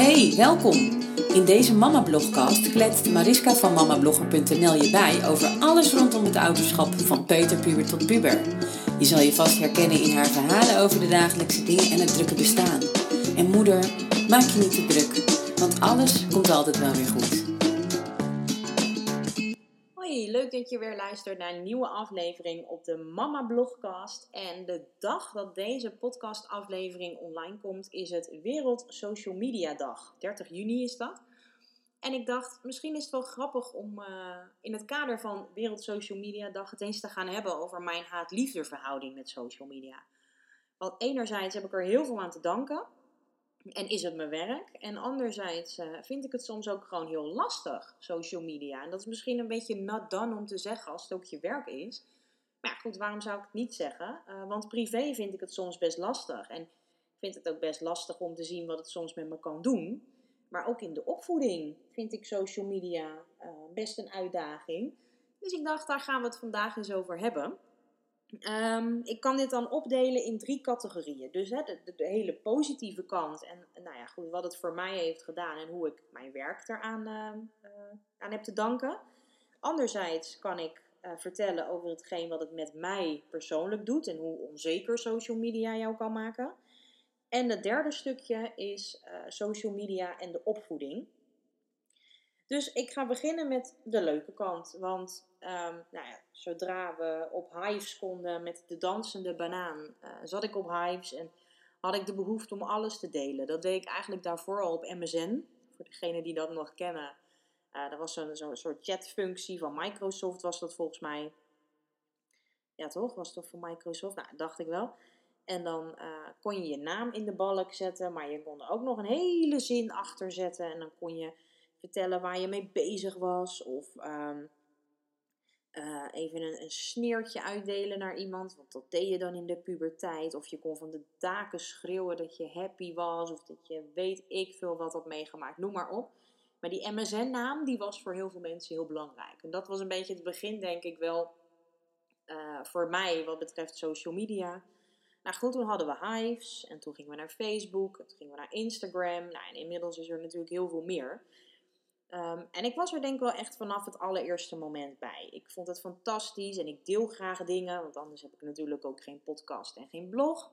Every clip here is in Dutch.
Hey, welkom! In deze Mama Blogcast kletst Mariska van mamablogger.nl je bij over alles rondom het ouderschap van peuterpuber tot puber. Je zal je vast herkennen in haar verhalen over de dagelijkse dingen en het drukke bestaan. En moeder, maak je niet te druk, want alles komt altijd wel weer goed. Leuk dat je weer luistert naar een nieuwe aflevering op de Mama Blogcast. En de dag dat deze podcastaflevering online komt is het Wereld Social Media Dag. 30 juni is dat. En ik dacht, misschien is het wel grappig om uh, in het kader van Wereld Social Media Dag het eens te gaan hebben over mijn haat-liefde verhouding met social media. Want enerzijds heb ik er heel veel aan te danken. En is het mijn werk? En anderzijds uh, vind ik het soms ook gewoon heel lastig, social media. En dat is misschien een beetje done om te zeggen als het ook je werk is. Maar ja, goed, waarom zou ik het niet zeggen? Uh, want privé vind ik het soms best lastig. En ik vind het ook best lastig om te zien wat het soms met me kan doen. Maar ook in de opvoeding vind ik social media uh, best een uitdaging. Dus ik dacht, daar gaan we het vandaag eens over hebben. Um, ik kan dit dan opdelen in drie categorieën. Dus hè, de, hele positieve kant en nou ja, goed, wat het voor mij heeft gedaan en hoe ik mijn werk eraan uh, aan heb te danken. Anderzijds kan ik uh, vertellen over hetgeen wat het met mij persoonlijk doet en hoe onzeker social media jou kan maken. En het derde stukje is social media en de opvoeding. Dus ik ga beginnen met de leuke kant. Want um, nou ja, zodra we op Hives konden met de dansende banaan, uh, zat ik op Hives en had ik de behoefte om alles te delen. Dat deed ik eigenlijk daarvoor al op MSN. Voor degenen die dat nog kennen. Uh, was zo'n zo soort chatfunctie van Microsoft, was dat volgens mij. Ja, toch? Was dat voor Microsoft? Nou, dacht ik wel. En dan uh, kon je je naam in de balk zetten, maar je kon er ook nog een hele zin achter zetten. En dan kon je vertellen waar je mee bezig was. Of um, uh, even een, een, sneertje uitdelen naar iemand. Want dat deed je dan in de puberteit. Of je kon van de daken schreeuwen dat je happy was. Of dat je weet ik veel wat had meegemaakt. Noem maar op. Maar die MSN-naam die was voor heel veel mensen heel belangrijk. En dat was een beetje het begin, denk ik wel, uh, voor mij wat betreft social media. Nou goed, toen hadden we Hives. En toen gingen we naar Facebook. En toen gingen we naar Instagram. Nou, en inmiddels is er natuurlijk heel veel meer. Um, en ik was er denk ik wel echt vanaf het allereerste moment bij. Ik vond het fantastisch en ik deel graag dingen, want anders heb ik natuurlijk ook geen podcast en geen blog.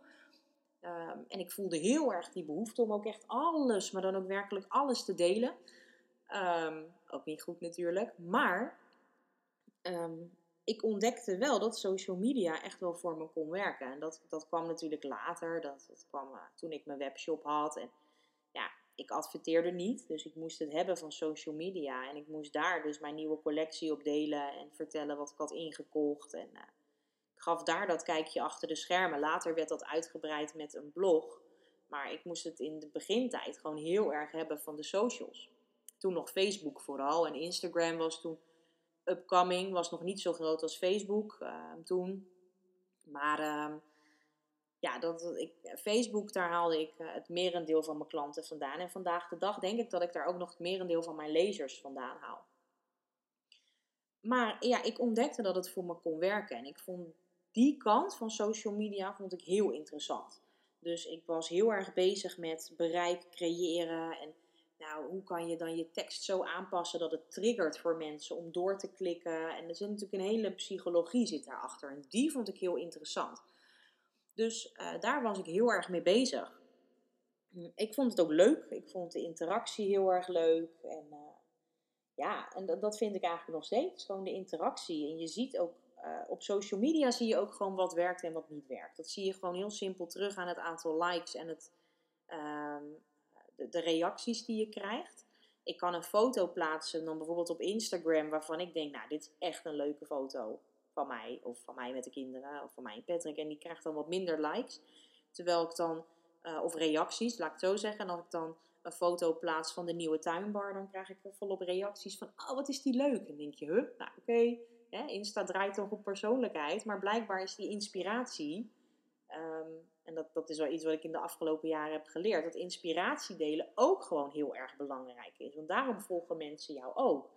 Um, en ik voelde heel erg die behoefte om ook echt alles, maar dan ook werkelijk alles te delen. Um, ook niet goed natuurlijk, maar ik ontdekte wel dat social media echt wel voor me kon werken. En dat, dat kwam natuurlijk later, dat, dat kwam uh, toen ik mijn webshop had. En ik adverteerde niet, dus ik moest het hebben van social media. En ik moest daar dus mijn nieuwe collectie op delen en vertellen wat ik had ingekocht. En uh, ik gaf daar dat kijkje achter de schermen. Later werd dat uitgebreid met een blog. Maar ik moest het in de begintijd gewoon heel erg hebben van de socials. Toen nog Facebook vooral en Instagram was toen upcoming, was nog niet zo groot als Facebook uh, toen. Maar uh, ja, dat, ik, Facebook, daar haalde ik uh, het merendeel van mijn klanten vandaan. En vandaag de dag denk ik dat ik daar ook nog het merendeel van mijn lezers vandaan haal. Maar ja, ik ontdekte dat het voor me kon werken. En ik vond die kant van social media vond ik heel interessant. Dus ik was heel erg bezig met bereik creëren. En nou, hoe kan je dan je tekst zo aanpassen dat het triggert voor mensen om door te klikken. En er zit natuurlijk een hele psychologie zit daarachter. En die vond ik heel interessant. Dus uh, daar was ik heel erg mee bezig. Hm, ik vond het ook leuk. Ik vond de interactie heel erg leuk. En uh, ja, en dat, vind ik eigenlijk nog steeds. Gewoon de interactie. En je ziet ook uh, op social media zie je ook gewoon wat werkt en wat niet werkt. Dat zie je gewoon heel simpel terug aan het aantal likes en het, uh, de, de, reacties die je krijgt. Ik kan een foto plaatsen dan bijvoorbeeld op Instagram waarvan ik denk, nou dit is echt een leuke foto van mij, of van mij met de kinderen, of van mij en Patrick. En die krijgt dan wat minder likes. Terwijl ik dan, uh, of reacties, laat ik het zo zeggen. En als ik dan een foto plaats van de nieuwe tuinbar, dan krijg ik volop reacties van, oh wat is die leuk. En denk je, huh, nou oké, okay. Insta draait toch op persoonlijkheid. Maar blijkbaar is die inspiratie, um, en dat, dat is wel iets wat ik in de afgelopen jaren heb geleerd, dat inspiratie delen ook gewoon heel erg belangrijk is. Want daarom volgen mensen jou ook.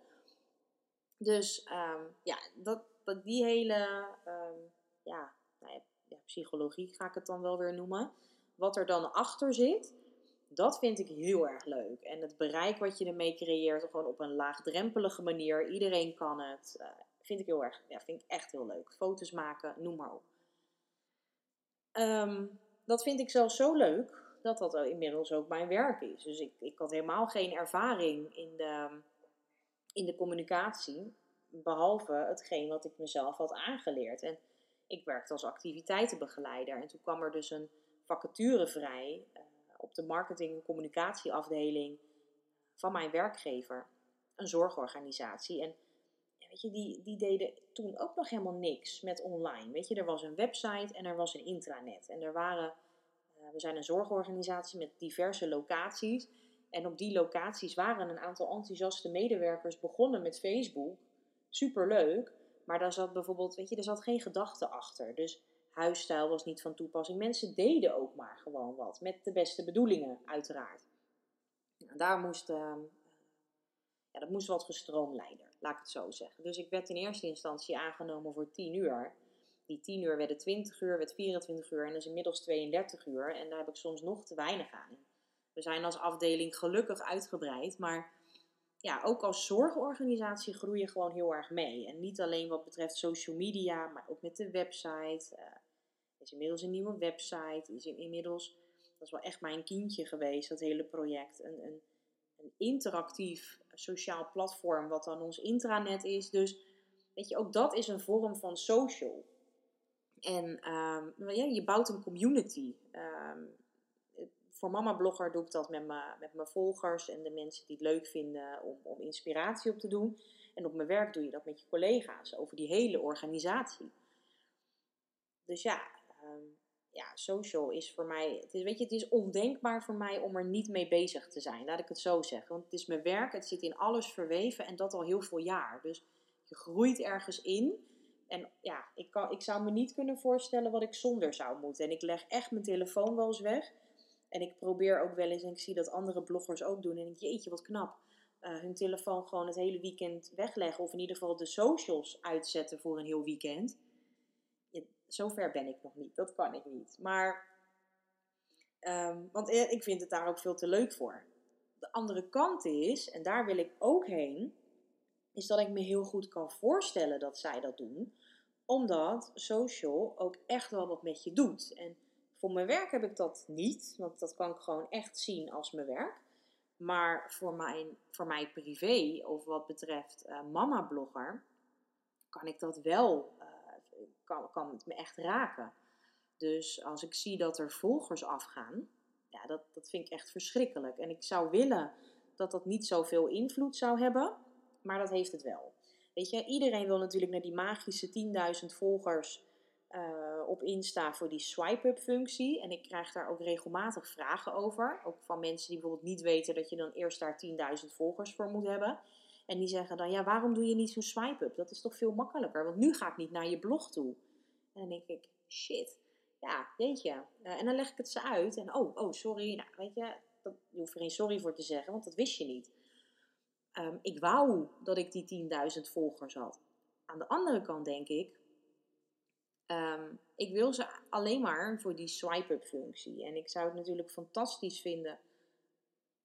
Dus um, ja, dat, die hele um, ja, nou ja, psychologie ga ik het dan wel weer noemen. Wat er dan achter zit, Dat vind ik heel erg leuk. En het bereik wat je ermee creëert, gewoon op een laagdrempelige manier. Iedereen kan het. Uh, vind ik heel erg, ja, vind ik echt heel leuk. Foto's maken, noem maar op. Ehm, dat vind ik zelfs zo leuk dat dat inmiddels ook mijn werk is. Dus ik, ik had helemaal geen ervaring in de, in de communicatie, behalve hetgeen wat ik mezelf had aangeleerd. En ik werkte als activiteitenbegeleider en toen kwam er dus een vacature vrij uh, op de marketing- en communicatieafdeling van mijn werkgever, een zorgorganisatie. En weet je, die, die deden toen ook nog helemaal niks met online. Weet je, er was een website en er was een intranet. En er waren, uh, we zijn een zorgorganisatie met diverse locaties. En op die locaties waren een aantal enthousiaste medewerkers begonnen met Facebook. Superleuk. Maar daar zat bijvoorbeeld, weet je, er zat geen gedachte achter. Dus huisstijl was niet van toepassing. Mensen deden ook maar gewoon wat. Met de beste bedoelingen, uiteraard. Nou, daar moest, uh, ja, dat moest wat gestroomlijnder, laat ik het zo zeggen. Dus ik werd in eerste instantie aangenomen voor 10 uur. Die 10 uur werden 20 uur, werd 24 uur en dat is inmiddels 32 uur. En daar heb ik soms nog te weinig aan. We zijn als afdeling gelukkig uitgebreid, maar ja, ook als zorgorganisatie groei je gewoon heel erg mee. En niet alleen wat betreft social media, maar ook met de website. Uh, is inmiddels een nieuwe website. Is inmiddels, dat is wel echt mijn kindje geweest, dat hele project. Een, een, een interactief sociaal platform, wat dan ons intranet is. Dus weet je, ook dat is een vorm van social. En um, ja, je bouwt een community. Um, voor Mama Blogger doe ik dat met, mijn, met mijn volgers en de mensen die het leuk vinden om, om inspiratie op te doen. En op mijn werk doe je dat met je collega's over die hele organisatie. Dus ja, um, ja, social is voor mij, het is, weet je, het is ondenkbaar voor mij om er niet mee bezig te zijn. Laat ik het zo zeggen. Want het is mijn werk, het zit in alles verweven en dat al heel veel jaar. Dus je groeit ergens in. En ja, ik, kan, ik zou me niet kunnen voorstellen wat ik zonder zou moeten. En ik leg echt mijn telefoon wel eens weg. En ik probeer ook wel eens, en ik zie dat andere bloggers ook doen. En ik jeetje, wat knap. Uh, hun telefoon gewoon het hele weekend wegleggen. Of in ieder geval de socials uitzetten voor een heel weekend. Ja, zover ben ik nog niet. Dat kan ik niet. Maar, um, want eh, ik vind het daar ook veel te leuk voor. De andere kant is, en daar wil ik ook heen, is dat ik me heel goed kan voorstellen dat zij dat doen. Omdat social ook echt wel wat met je doet. En voor mijn werk heb ik dat niet, want dat kan ik gewoon echt zien als mijn werk. Maar voor, mijn, voor mij privé, of wat betreft uh, mama-blogger, kan ik dat wel, uh, kan, kan het me echt raken. Dus als ik zie dat er volgers afgaan, ja, dat, dat vind ik echt verschrikkelijk. En ik zou willen dat dat niet zoveel invloed zou hebben, maar dat heeft het wel. Weet je, iedereen wil natuurlijk naar die magische 10.000 volgers uh, op Insta voor die swipe-up functie. En ik krijg daar ook regelmatig vragen over. Ook van mensen die bijvoorbeeld niet weten dat je dan eerst daar 10.000 volgers voor moet hebben. En die zeggen dan, ja, waarom doe je niet zo'n swipe-up? Dat is toch veel makkelijker, want nu ga ik niet naar je blog toe. En dan denk ik, shit, ja, weet je. Uh, en dan leg ik het ze uit en, oh, oh, sorry. Nou, weet je, dat, je hoeft er geen sorry voor te zeggen, want dat wist je niet. Um, ik wou dat ik die 10.000 volgers had. Aan de andere kant denk ik, Um, ik wil ze alleen maar voor die swipe-up functie. En ik zou het natuurlijk fantastisch vinden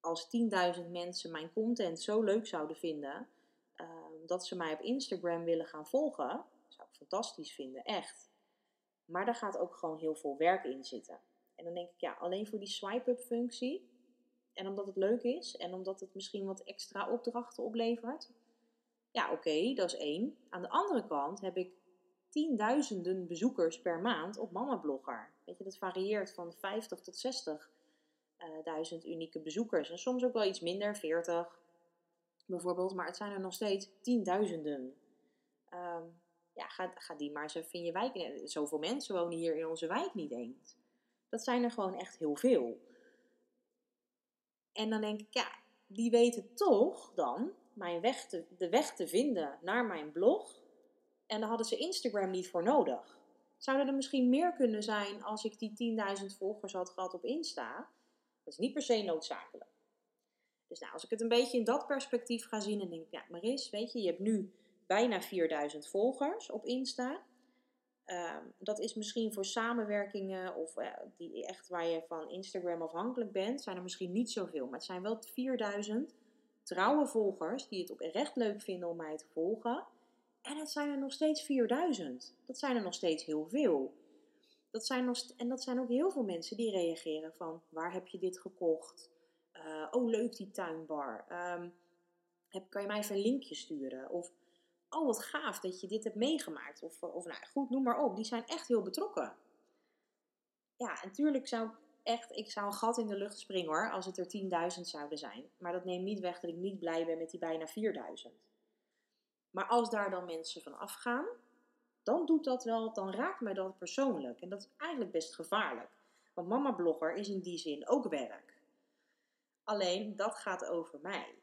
als 10.000 mensen mijn content zo leuk zouden vinden um, dat ze mij op Instagram willen gaan volgen. Dat zou ik fantastisch vinden, echt. Maar daar gaat ook gewoon heel veel werk in zitten. En dan denk ik, ja, alleen voor die swipe-up functie. En omdat het leuk is en omdat het misschien wat extra opdrachten oplevert. Ja, oké, dat is één. Aan de andere kant heb ik tienduizenden bezoekers per maand op Mama Blogger. Weet je, dat varieert van 50 tot 60 uh, duizend unieke bezoekers. En soms ook wel iets minder, 40 bijvoorbeeld. Maar het zijn er nog steeds tienduizenden. Um, ja, ga, ga die maar eens even in je wijk. Zoveel mensen wonen hier in onze wijk niet eens. Dat zijn er gewoon echt heel veel. En dan denk ik, ja, die weten toch dan mijn weg te, de weg te vinden naar mijn blog en daar hadden ze Instagram niet voor nodig. Zouden er misschien meer kunnen zijn als ik die 10.000 volgers had gehad op Insta? Dat is niet per se noodzakelijk. Dus nou, als ik het een beetje in dat perspectief ga zien, dan denk ja, Maris, weet je, je hebt nu bijna 4000 volgers op Insta. Ehm, dat is misschien voor samenwerkingen of uh, die echt waar je van Instagram afhankelijk bent, zijn er misschien niet zoveel. Maar het zijn wel 4000 trouwe volgers die het oprecht leuk vinden om mij te volgen. En het zijn er nog steeds 4000. Dat zijn er nog steeds heel veel. Dat zijn nog, en dat zijn ook heel veel mensen die reageren van waar heb je dit gekocht? Uh, oh, leuk die tuinbar. Um, heb, kan je mij even een linkje sturen? Of oh wat gaaf dat je dit hebt meegemaakt. Of, of nou goed, noem maar op. Die zijn echt heel betrokken. Ja, natuurlijk zou ik echt, ik zou een gat in de lucht springen hoor, als het er 10.000 zouden zijn. Maar dat neemt niet weg dat ik niet blij ben met die bijna 4.000. Maar als daar dan mensen van afgaan, dan doet dat wel, dan raakt mij dat persoonlijk. En dat is eigenlijk best gevaarlijk. Want mama-blogger is in die zin ook werk. Alleen dat gaat over mij.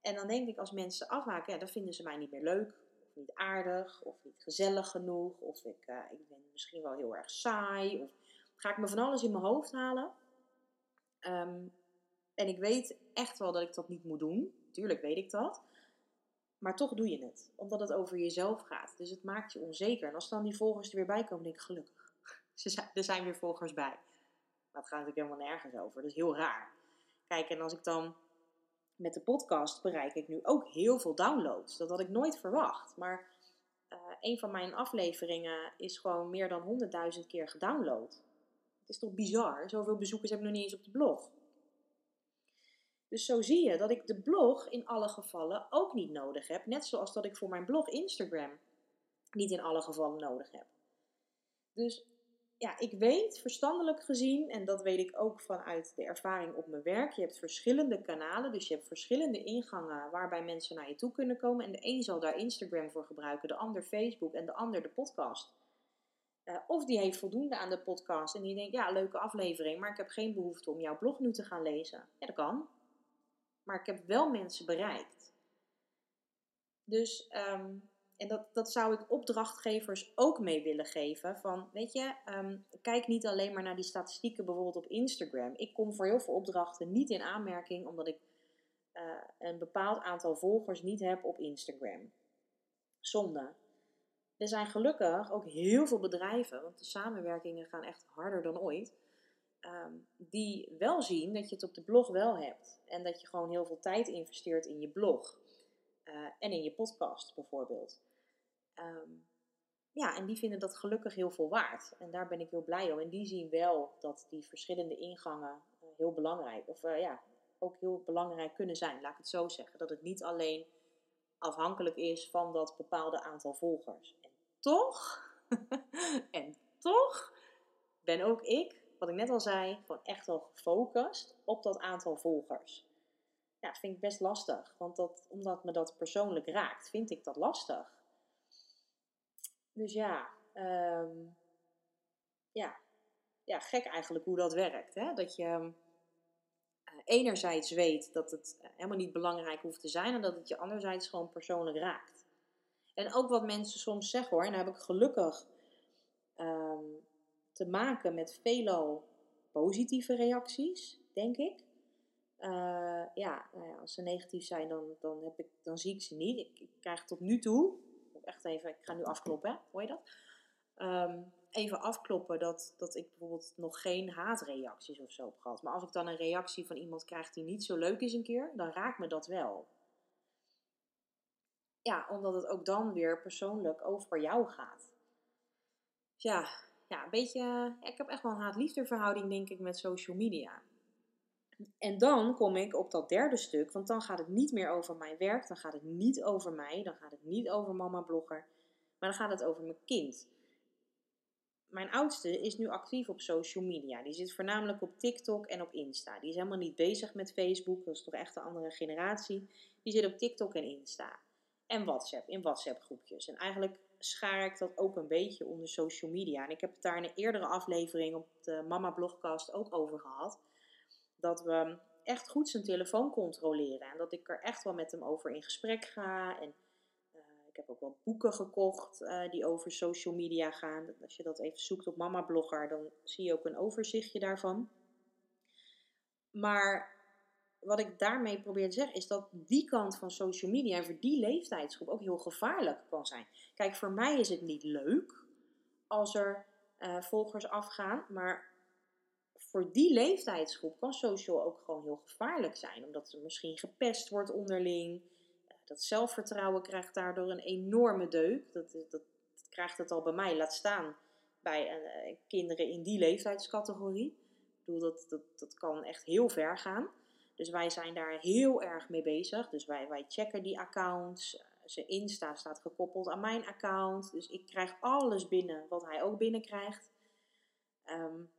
En dan denk ik, als mensen afhaken, ja, dan vinden ze mij niet meer leuk, of niet aardig, of niet gezellig genoeg, of ik, uh, ik ben misschien wel heel erg saai, of ga ik me van alles in mijn hoofd halen. Ehm, en ik weet echt wel dat ik dat niet moet doen. Tuurlijk weet ik dat. Maar toch doe je het. Omdat het over jezelf gaat. Dus het maakt je onzeker. En als dan die volgers er weer bij komen, denk ik gelukkig. Er zijn weer volgers bij. Maar het gaat natuurlijk helemaal nergens over. Dat is heel raar. Kijk, en als ik dan met de podcast bereik ik nu ook heel veel downloads. Dat had ik nooit verwacht. Maar uh, een van mijn afleveringen is gewoon meer dan 100.000 keer gedownload. Het is toch bizar? Zoveel bezoekers heb ik nog niet eens op de blog. Dus zo zie je dat ik de blog in alle gevallen ook niet nodig heb. Net zoals dat ik voor mijn blog Instagram niet in alle gevallen nodig heb. Dus ja, ik weet verstandelijk gezien, en dat weet ik ook vanuit de ervaring op mijn werk, je hebt verschillende kanalen, dus je hebt verschillende ingangen waarbij mensen naar je toe kunnen komen. En de een zal daar Instagram voor gebruiken, de ander Facebook en de ander de podcast. Uh, of die heeft voldoende aan de podcast en die denkt, ja, leuke aflevering, maar ik heb geen behoefte om jouw blog nu te gaan lezen. Ja, dat kan. Maar ik heb wel mensen bereikt. Dus um, en dat, dat zou ik opdrachtgevers ook mee willen geven. Van, weet je, ehm, kijk niet alleen maar naar die statistieken bijvoorbeeld op Instagram. Ik kom voor heel veel opdrachten niet in aanmerking omdat ik uh, een bepaald aantal volgers niet heb op Instagram. Zonde. Er zijn gelukkig ook heel veel bedrijven, want de samenwerkingen gaan echt harder dan ooit. Um, die wel zien dat je het op de blog wel hebt. En dat je gewoon heel veel tijd investeert in je blog. Uh, en in je podcast bijvoorbeeld. Um, ja, en die vinden dat gelukkig heel veel waard. En daar ben ik heel blij om. En die zien wel dat die verschillende ingangen uh, heel belangrijk, of uh, ja, ook heel belangrijk kunnen zijn, laat ik het zo zeggen. Dat het niet alleen afhankelijk is van dat bepaalde aantal volgers. En toch, en toch ben ook ik, wat ik net al zei, gewoon echt wel gefocust op dat aantal volgers. Ja, vind ik best lastig. Want dat, omdat me dat persoonlijk raakt, vind ik dat lastig. Dus ja, um, ja, ja, gek eigenlijk hoe dat werkt. Hè? Dat je uh, enerzijds weet dat het eh, helemaal niet belangrijk hoeft te zijn en dat het je anderzijds gewoon persoonlijk raakt. En ook wat mensen soms zeggen hoor, en daar heb ik gelukkig te maken met veelal positieve reacties, denk ik. Uh, ja, nou ja, als ze negatief zijn, dan, dan, heb ik, dan zie ik ze niet. Ik, krijg tot nu toe echt even, ik ga nu afkloppen, hoor je dat? Um, even afkloppen dat, dat ik bijvoorbeeld nog geen haatreacties of zo heb gehad. Maar als ik dan een reactie van iemand krijg die niet zo leuk is een keer, dan raakt me dat wel. Ja, omdat het ook dan weer persoonlijk over jou gaat. Ja, ja, een beetje. Ik heb echt wel een haat-liefde verhouding, denk ik, met social media. En dan kom ik op dat derde stuk, want dan gaat het niet meer over mijn werk, dan gaat het niet over mij, dan gaat het niet over mama blogger, maar dan gaat het over mijn kind. Mijn oudste is nu actief op social media. Die zit voornamelijk op TikTok en op Insta. Die is helemaal niet bezig met Facebook, dat is toch echt een andere generatie. Die zit op TikTok en Insta. En WhatsApp, in WhatsApp groepjes. En eigenlijk schaar ik dat ook een beetje onder social media. En ik heb het daar in een eerdere aflevering op de Mama Blogcast ook over gehad dat we echt goed zijn telefoon controleren. En dat ik er echt wel met hem over in gesprek ga. En uh, ik heb ook wel boeken gekocht uh, die over social media gaan. Als je dat even zoekt op Mama Blogger, dan zie je ook een overzichtje daarvan. Maar wat ik daarmee probeer te zeggen is dat die kant van social media voor die leeftijdsgroep ook heel gevaarlijk kan zijn. Kijk, voor mij is het niet leuk als er eh, volgers afgaan. Maar voor die leeftijdsgroep kan social ook gewoon heel gevaarlijk zijn. Omdat er misschien gepest wordt onderling. Uh, dat zelfvertrouwen krijgt daardoor een enorme deuk. Dat, dat, dat, krijgt het al bij mij, laat staan bij uh, kinderen in die leeftijdscategorie. Ik bedoel, dat, dat, dat kan echt heel ver gaan. Dus wij zijn daar heel erg mee bezig. Dus wij, wij checken die accounts. Zijn Insta staat gekoppeld aan mijn account. Dus ik krijg alles binnen wat hij ook binnenkrijgt. Um,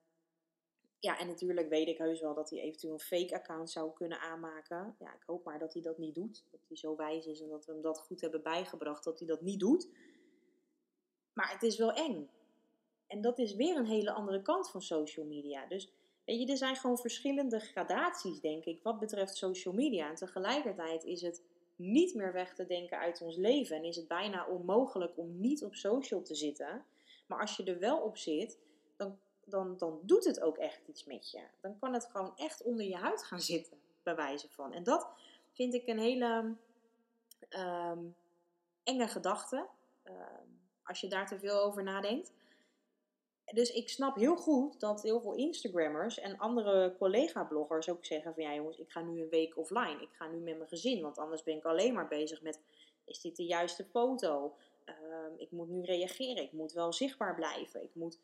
ja, en natuurlijk weet ik heus wel dat hij eventueel een fake account zou kunnen aanmaken. Ja, ik hoop maar dat hij dat niet doet. Dat hij zo wijs is en dat we hem dat goed hebben bijgebracht dat hij dat niet doet. Maar het is wel eng. En dat is weer een hele andere kant van social media. Dus weet je, er zijn gewoon verschillende gradaties, denk ik, wat betreft social media. En tegelijkertijd is het niet meer weg te denken uit ons leven. En is het bijna onmogelijk om niet op social te zitten. Maar als je er wel op zit, dan dan, dan doet het ook echt iets met je. Dan kan het gewoon echt onder je huid gaan zitten, bij wijze van. En dat vind ik een hele ehm, enge gedachte, ehm, als je daar te veel over nadenkt. Dus ik snap heel goed dat heel veel Instagrammers en andere collega-bloggers ook zeggen van ja jongens, ik ga nu een week offline. Ik ga nu met mijn gezin, want anders ben ik alleen maar bezig met is dit de juiste foto? Um, ik moet nu reageren, ik moet wel zichtbaar blijven. Ik moet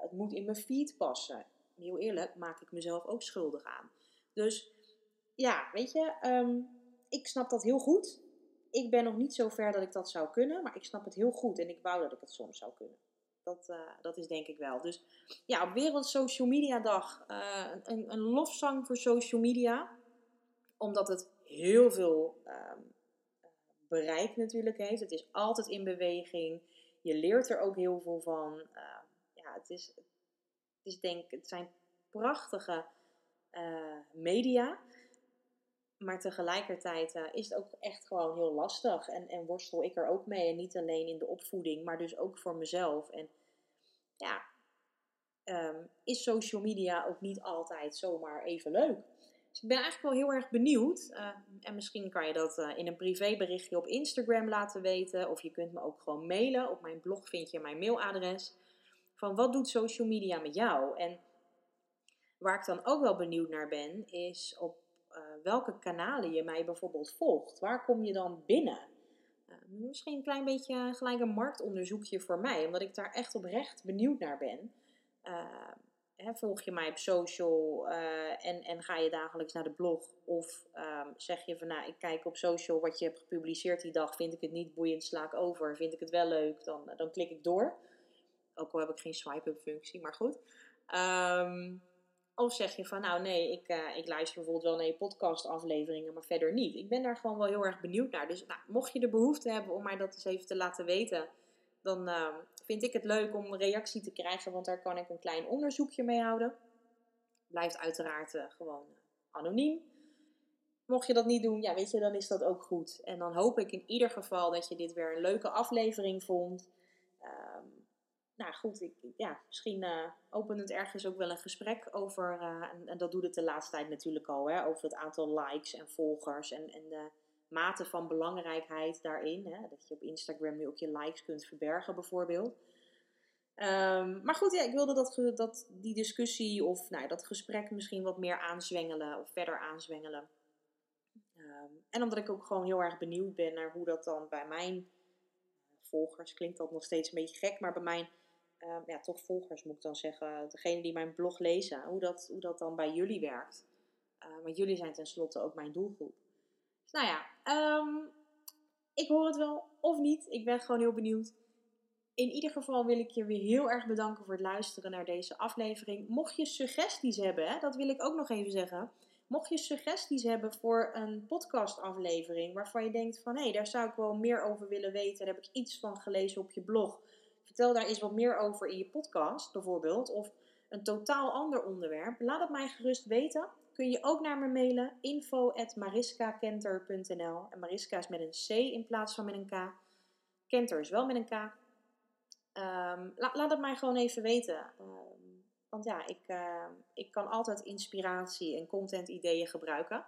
het moet in mijn feed passen. Heel eerlijk, maak ik mezelf ook schuldig aan. Dus ja, weet je, ehm, ik snap dat heel goed. Ik ben nog niet zo ver dat ik dat zou kunnen, maar ik snap het heel goed en ik wou dat ik het soms zou kunnen. Dat, uh, dat is denk ik wel. Dus ja, op Wereld Social Media Dag uh, een, een lofzang voor social media. Omdat het heel veel um, bereik natuurlijk heeft. Het is altijd in beweging. Je leert er ook heel veel van. Uh, het, is, het, is denk, het zijn prachtige uh, media. Maar tegelijkertijd uh, is het ook echt gewoon heel lastig. En, en worstel ik er ook mee. En niet alleen in de opvoeding, maar dus ook voor mezelf. En ja, um, is social media ook niet altijd zomaar even leuk. Dus ik ben eigenlijk wel heel erg benieuwd. Uh, en misschien kan je dat uh, in een privéberichtje op Instagram laten weten. Of je kunt me ook gewoon mailen. Op mijn blog vind je mijn mailadres van wat doet social media met jou? En waar ik dan ook wel benieuwd naar ben, is op welke kanalen je mij bijvoorbeeld volgt. Waar kom je dan binnen? Uh, misschien een klein beetje gelijk een marktonderzoekje voor mij, omdat ik daar echt oprecht benieuwd naar ben. Hè, volg je mij op social en, en ga je dagelijks naar de blog? Of ehm, zeg je van nou, ik kijk op social wat je hebt gepubliceerd die dag, vind ik het niet boeiend, sla ik over. Vind ik het wel leuk, dan, dan klik ik door. Ook al heb ik geen swipe-up functie, maar goed. Um, of zeg je van, nou nee, ik, uh, ik luister bijvoorbeeld wel naar je podcast afleveringen, maar verder niet. Ik ben daar gewoon wel heel erg benieuwd naar. Dus nou, mocht je de behoefte hebben om mij dat eens even te laten weten, dan uh, vind ik het leuk om een reactie te krijgen, want daar kan ik een klein onderzoekje mee houden. Blijft uiteraard uh, gewoon anoniem. Mocht je dat niet doen, ja, weet je, dan is dat ook goed. En dan hoop ik in ieder geval dat je dit weer een leuke aflevering vond. Nou goed, ik, ja, misschien uh, het ergens ook wel een gesprek over, uh, en, dat doet het de laatste tijd natuurlijk al, hè, over het aantal likes en volgers en, en de mate van belangrijkheid daarin. Hè, dat je op Instagram nu ook je likes kunt verbergen bijvoorbeeld. Um, maar goed, ja, ik wilde dat, dat die discussie of nou, dat gesprek misschien wat meer aanzwengelen of verder aanzwengelen. Um, en omdat ik ook gewoon heel erg benieuwd ben naar hoe dat dan bij mijn volgers, klinkt dat nog steeds een beetje gek, maar bij mijn uh, ja, toch volgers moet ik dan zeggen, degene die mijn blog lezen, hoe dat, hoe dat dan bij jullie werkt. Uh, want jullie zijn tenslotte ook mijn doelgroep. Dus nou ja, um, ik hoor het wel of niet. Ik ben gewoon heel benieuwd. In ieder geval wil ik je weer heel erg bedanken voor het luisteren naar deze aflevering. Mocht je suggesties hebben, hè, dat wil ik ook nog even zeggen. Mocht je suggesties hebben voor een podcastaflevering waarvan je denkt van hé, hey, daar zou ik wel meer over willen weten, daar heb ik iets van gelezen op je blog vertel daar eens wat meer over in je podcast bijvoorbeeld. Of een totaal ander onderwerp. Laat het mij gerust weten. Kun je ook naar me mailen. info.mariskakenter.nl En Mariska is met een C in plaats van met een K. Kenter is wel met een K. Um, laat het mij gewoon even weten. Um, want ja, ik, uh, ik kan altijd inspiratie en content ideeën gebruiken.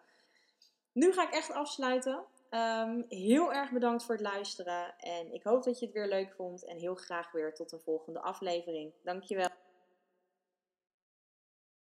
Nu ga ik echt afsluiten. Ehm, heel erg bedankt voor het luisteren. En ik hoop dat je het weer leuk vond. En heel graag weer tot een volgende aflevering. Dankjewel.